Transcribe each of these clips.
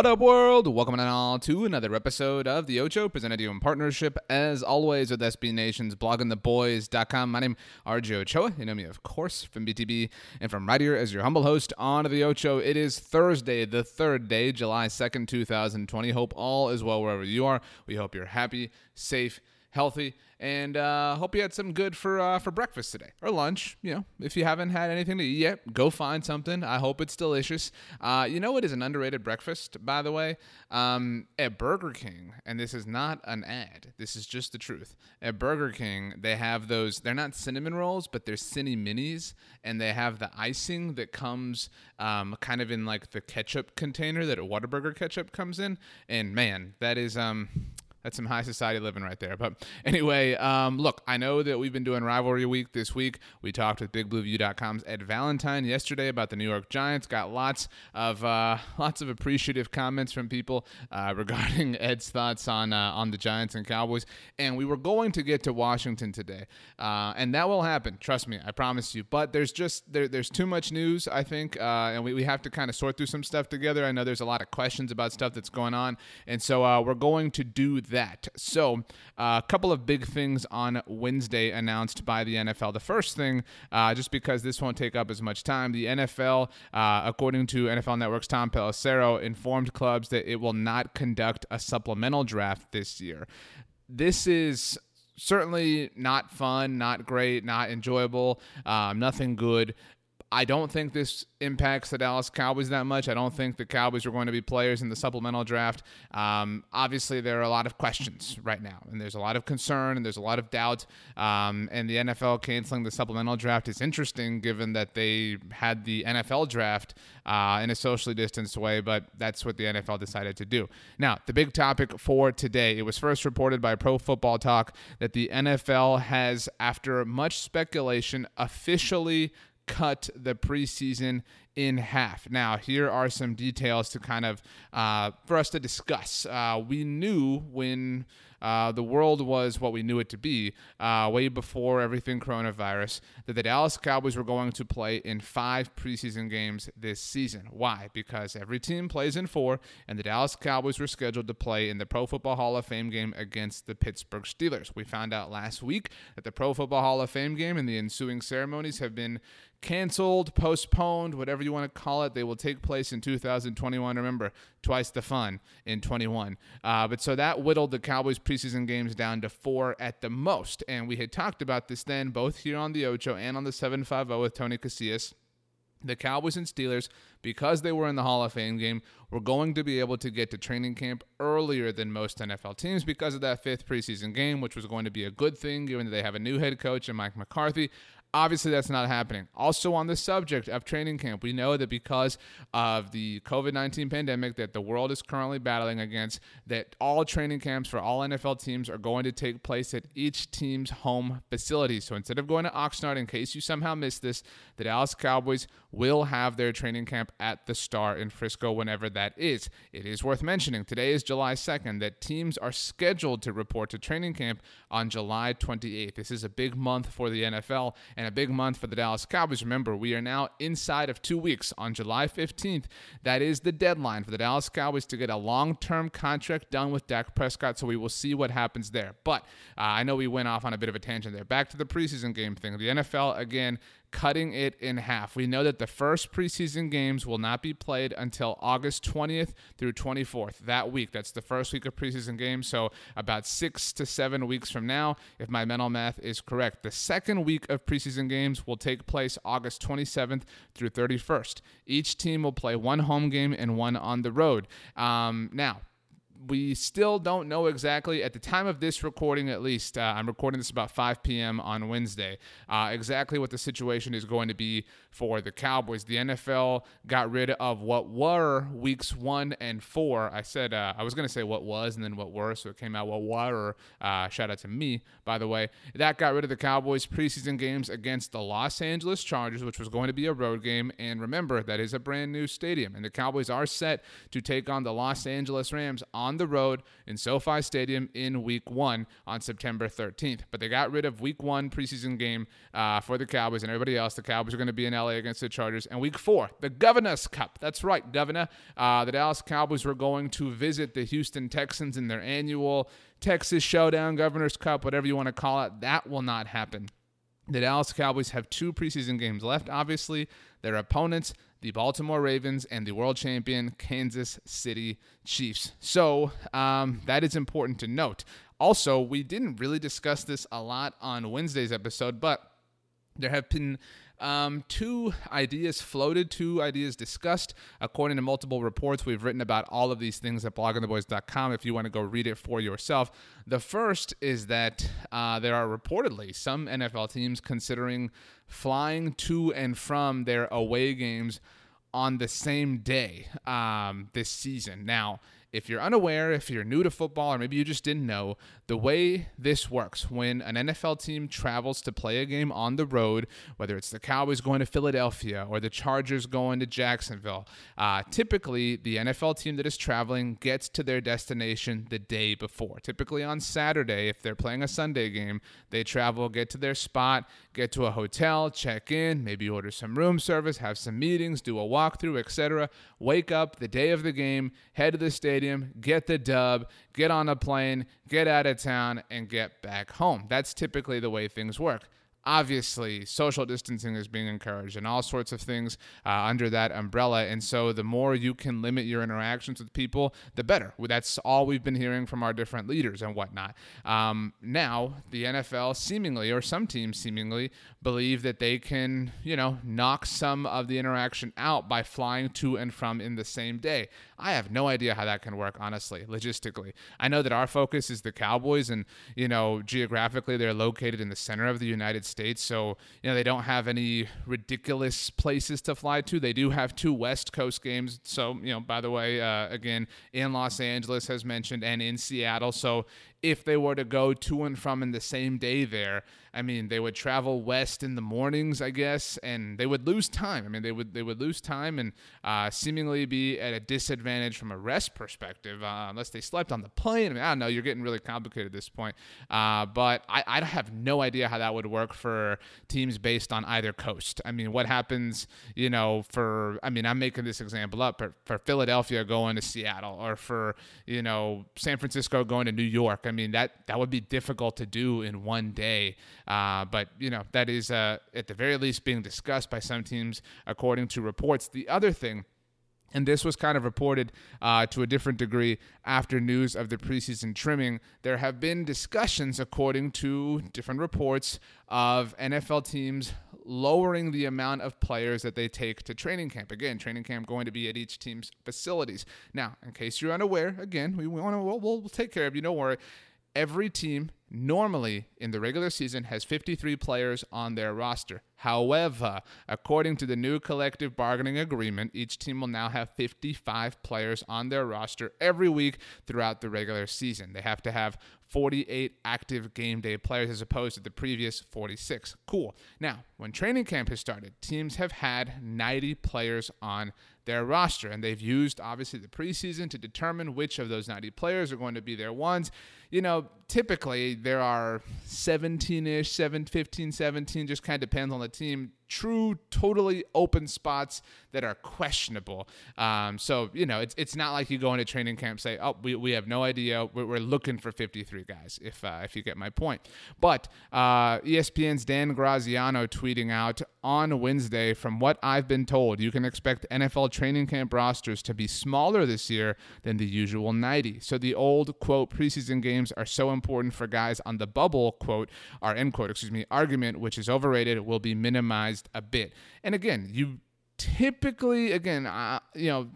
What up, world? Welcome on all to another episode of The Ocho, presented to you in partnership, as always, with SB Nation's bloggingtheboys.com. My name is RJ Ochoa. You know me, of course, from BTB and from right here as your humble host on The Ocho. It is Thursday, the third day, July 2nd, 2020. Hope all is well wherever you are. We hope you're happy, safe, healthy, and uh, hope you had some good for uh, for breakfast today or lunch. You know, if you haven't had anything to eat yet, go find something. I hope it's delicious. Uh, you know, it is an underrated breakfast, by the way. Um, at Burger King, and this is not an ad. This is just the truth. At Burger King, they have those. They're not cinnamon rolls, but they're Cini Minis, and they have the icing that comes um, kind of in like the ketchup container that a Whataburger ketchup comes in. And man, that is um that's some high society living right there. But anyway, um, look, I know that we've been doing rivalry week this week. We talked with BigBlueView.com's Ed Valentine yesterday about the New York Giants. Got lots of uh, lots of appreciative comments from people uh, regarding Ed's thoughts on uh, on the Giants and Cowboys. And we were going to get to Washington today, uh, and that will happen. Trust me, I promise you. But there's just there, there's too much news, I think, uh, and we, we have to kind of sort through some stuff together. I know there's a lot of questions about stuff that's going on, and so uh, we're going to do that. So, uh, a couple of big things on Wednesday announced by the NFL. The first thing, uh, just because this won't take up as much time, the NFL, uh, according to NFL Network's Tom Pelissero, informed clubs that it will not conduct a supplemental draft this year. This is certainly not fun, not great, not enjoyable, um, nothing good. I don't think this impacts the Dallas Cowboys that much. I don't think the Cowboys are going to be players in the supplemental draft. Um, obviously, there are a lot of questions right now, and there's a lot of concern and there's a lot of doubt. Um, and the NFL canceling the supplemental draft is interesting given that they had the NFL draft uh, in a socially distanced way, but that's what the NFL decided to do. Now, the big topic for today it was first reported by Pro Football Talk that the NFL has, after much speculation, officially cut the preseason in half. Now, here are some details to kind of uh, for us to discuss. Uh, we knew when uh, the world was what we knew it to be uh, way before everything coronavirus that the Dallas Cowboys were going to play in five preseason games this season. Why? Because every team plays in four, and the Dallas Cowboys were scheduled to play in the Pro Football Hall of Fame game against the Pittsburgh Steelers. We found out last week that the Pro Football Hall of Fame game and the ensuing ceremonies have been canceled, postponed, whatever you want to call it. They will take place in 2021. Remember, twice the fun in 21. Uh, but so that whittled the Cowboys preseason games down to four at the most. And we had talked about this then, both here on the Ocho and on the 750 with Tony Casillas. The Cowboys and Steelers, because they were in the Hall of Fame game, were going to be able to get to training camp earlier than most NFL teams because of that fifth preseason game, which was going to be a good thing given that they have a new head coach and Mike McCarthy. Obviously, that's not happening. Also, on the subject of training camp, we know that because of the COVID 19 pandemic that the world is currently battling against, that all training camps for all NFL teams are going to take place at each team's home facility. So instead of going to Oxnard, in case you somehow missed this, the Dallas Cowboys will have their training camp at the Star in Frisco whenever that is. It is worth mentioning today is July 2nd that teams are scheduled to report to training camp on July 28th. This is a big month for the NFL and a big month for the Dallas Cowboys. Remember, we are now inside of two weeks on July 15th. That is the deadline for the Dallas Cowboys to get a long term contract done with Dak Prescott. So we will see what happens there. But uh, I know we went off on a bit of a tangent there. Back to the preseason game thing. The NFL, again, cutting it in half. We know that the first preseason games will not be played until August 20th through 24th, that week. That's the first week of preseason games. So, about six to seven weeks from now, if my mental math is correct. The second week of preseason games will take place August 27th through 31st. Each team will play one home game and one on the road. Um, now, we still don't know exactly at the time of this recording at least uh, i'm recording this about 5 p.m on wednesday uh, exactly what the situation is going to be for the cowboys. The nfl got rid of what were weeks one and four. I said uh, i was going to say what was and then what were so it came out what were uh, shout out to me by the way. That got rid of the cowboys preseason games against the los angeles chargers which was going to be a road game and remember that is a brand new stadium and the cowboys are set to take on the los angeles rams on on the road in SoFi Stadium in Week One on September 13th. But they got rid of Week One preseason game uh, for the Cowboys and everybody else. The Cowboys are going to be in LA against the Chargers. And Week Four, the Governor's Cup. That's right, Governor. Uh, the Dallas Cowboys were going to visit the Houston Texans in their annual Texas Showdown, Governor's Cup, whatever you want to call it. That will not happen. The Dallas Cowboys have two preseason games left, obviously. Their opponents, the Baltimore Ravens, and the world champion Kansas City Chiefs. So um, that is important to note. Also, we didn't really discuss this a lot on Wednesday's episode, but there have been um, two ideas floated, two ideas discussed. According to multiple reports, we've written about all of these things at bloggingtheboys.com if you want to go read it for yourself. The first is that uh, there are reportedly some NFL teams considering flying to and from their away games on the same day um, this season. Now, if you're unaware, if you're new to football, or maybe you just didn't know, the way this works when an NFL team travels to play a game on the road, whether it's the Cowboys going to Philadelphia or the Chargers going to Jacksonville, uh, typically the NFL team that is traveling gets to their destination the day before. Typically on Saturday, if they're playing a Sunday game, they travel, get to their spot, get to a hotel, check in, maybe order some room service, have some meetings, do a walkthrough, etc. Wake up the day of the game, head to the stadium, get the dub, get on a plane, get out of town, and get back home. That's typically the way things work. Obviously social distancing is being encouraged and all sorts of things uh, under that umbrella. And so the more you can limit your interactions with people the better. That's all we've been hearing from our different leaders and whatnot. Um, now the nfl seemingly or some teams seemingly believe that they can you know knock some of the interaction out by flying to and from in the same day i have no idea how that can work honestly logistically i know that our focus is the cowboys and you know geographically they're located in the center of the united States. So, you know, they don't have any ridiculous places to fly to. They do have two West Coast games. So, you know, by the way, uh, again, in Los Angeles, as mentioned, and in Seattle. So if they were to go to and from in the same day there. I mean, they would travel west in the mornings, I guess, and they would lose time. I mean, they would they would lose time and uh, seemingly be at a disadvantage from a rest perspective, uh, unless they slept on the plane. I mean, I don't know. You're getting really complicated at this point, uh, but I, I have no idea how that would work for teams based on either coast. I mean, what happens, you know, for I mean, I'm making this example up, but for Philadelphia going to Seattle, or for you know San Francisco going to New York. I mean, that that would be difficult to do in one day. Uh, but you know, that is uh, at the very least being discussed by some teams, according to reports. The other thing. And this was kind of reported uh, to a different degree after news of the preseason trimming. There have been discussions, according to different reports, of NFL teams lowering the amount of players that they take to training camp. Again, training camp going to be at each team's facilities. Now, in case you're unaware, again, we want to we'll, we'll take care of you. Don't worry. Every team normally in the regular season has 53 players on their roster. However, according to the new collective bargaining agreement, each team will now have 55 players on their roster every week throughout the regular season. They have to have 48 active game day players as opposed to the previous 46. Cool. Now, when training camp has started, teams have had 90 players on their roster, and they've used obviously the preseason to determine which of those 90 players are going to be their ones. You know, typically there are 17 ish, 7, 15, 17, just kind of depends on the team true, totally open spots that are questionable. Um, so, you know, it's, it's not like you go into training camp say, oh, we, we have no idea. We're, we're looking for 53 guys, if, uh, if you get my point. But uh, ESPN's Dan Graziano tweeting out on Wednesday, from what I've been told, you can expect NFL training camp rosters to be smaller this year than the usual 90. So the old, quote, preseason games are so important for guys on the bubble, quote, our end quote, excuse me, argument, which is overrated, will be minimized a bit. And again, you typically, again, uh, you know,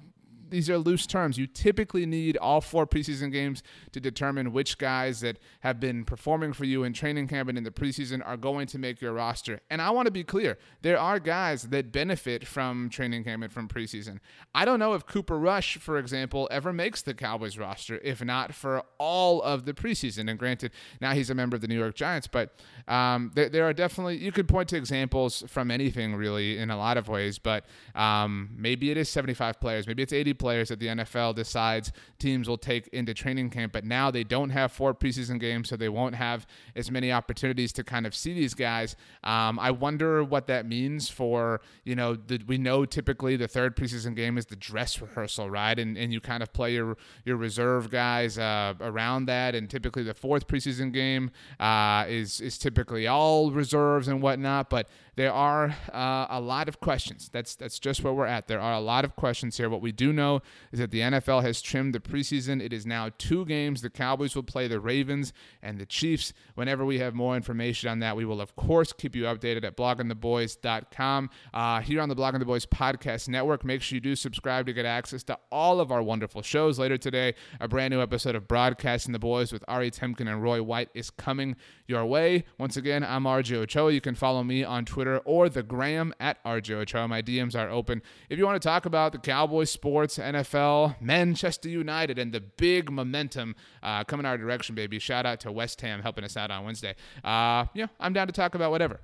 these are loose terms. You typically need all four preseason games to determine which guys that have been performing for you in training camp and in the preseason are going to make your roster. And I want to be clear there are guys that benefit from training camp and from preseason. I don't know if Cooper Rush, for example, ever makes the Cowboys roster, if not for all of the preseason. And granted, now he's a member of the New York Giants, but um, there, there, are definitely, you could point to examples from anything really in a lot of ways, but um, maybe it is 75 players, maybe it's 80 players that the NFL decides teams will take into training camp, but now they don't have four preseason games, so they won't have as many opportunities to kind of see these guys. Um, I wonder what that means for, you know, the, we know typically the third preseason game is the dress rehearsal, right? And, and you kind of play your, your reserve guys uh, around that, and typically the fourth preseason game uh, is, is typically all reserves and whatnot, but there are uh, a lot of questions. That's that's just where we're at. There are a lot of questions here. What we do know is that the NFL has trimmed the preseason. It is now two games. The Cowboys will play the Ravens and the Chiefs. Whenever we have more information on that, we will of course keep you updated at bloggingtheboys.com. Uh, here on the Blogging the Boys podcast network, make sure you do subscribe to get access to all of our wonderful shows. Later today, a brand new episode of Broadcasting the Boys with Ari Temkin and Roy White is coming your way. Once again, I'm RJ Ochoa. You can follow me on Twitter Twitter or the gram at RJ Ochoa. My DMs are open. If you want to talk about the Cowboys, sports, NFL, Manchester United, and the big momentum uh, coming our direction, baby. Shout out to West Ham helping us out on Wednesday. Uh, yeah, I'm down to talk about whatever.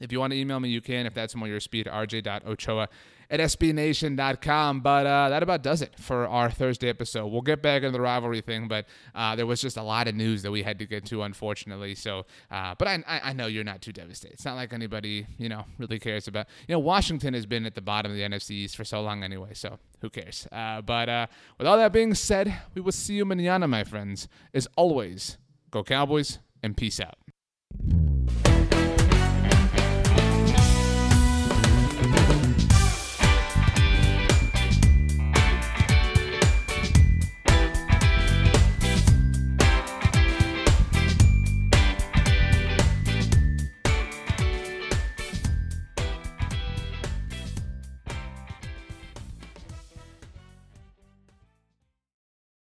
If you want to email me, you can. If that's more your speed, rj.ochoa at sbnation.com. But uh, that about does it for our Thursday episode. We'll get back into the rivalry thing, but uh, there was just a lot of news that we had to get to, unfortunately. So, uh, but I, I know you're not too devastated. It's not like anybody, you know, really cares about. You know, Washington has been at the bottom of the NFC East for so long anyway, so who cares? Uh, but uh, with all that being said, we will see you manana, my friends. As always, go Cowboys and peace out.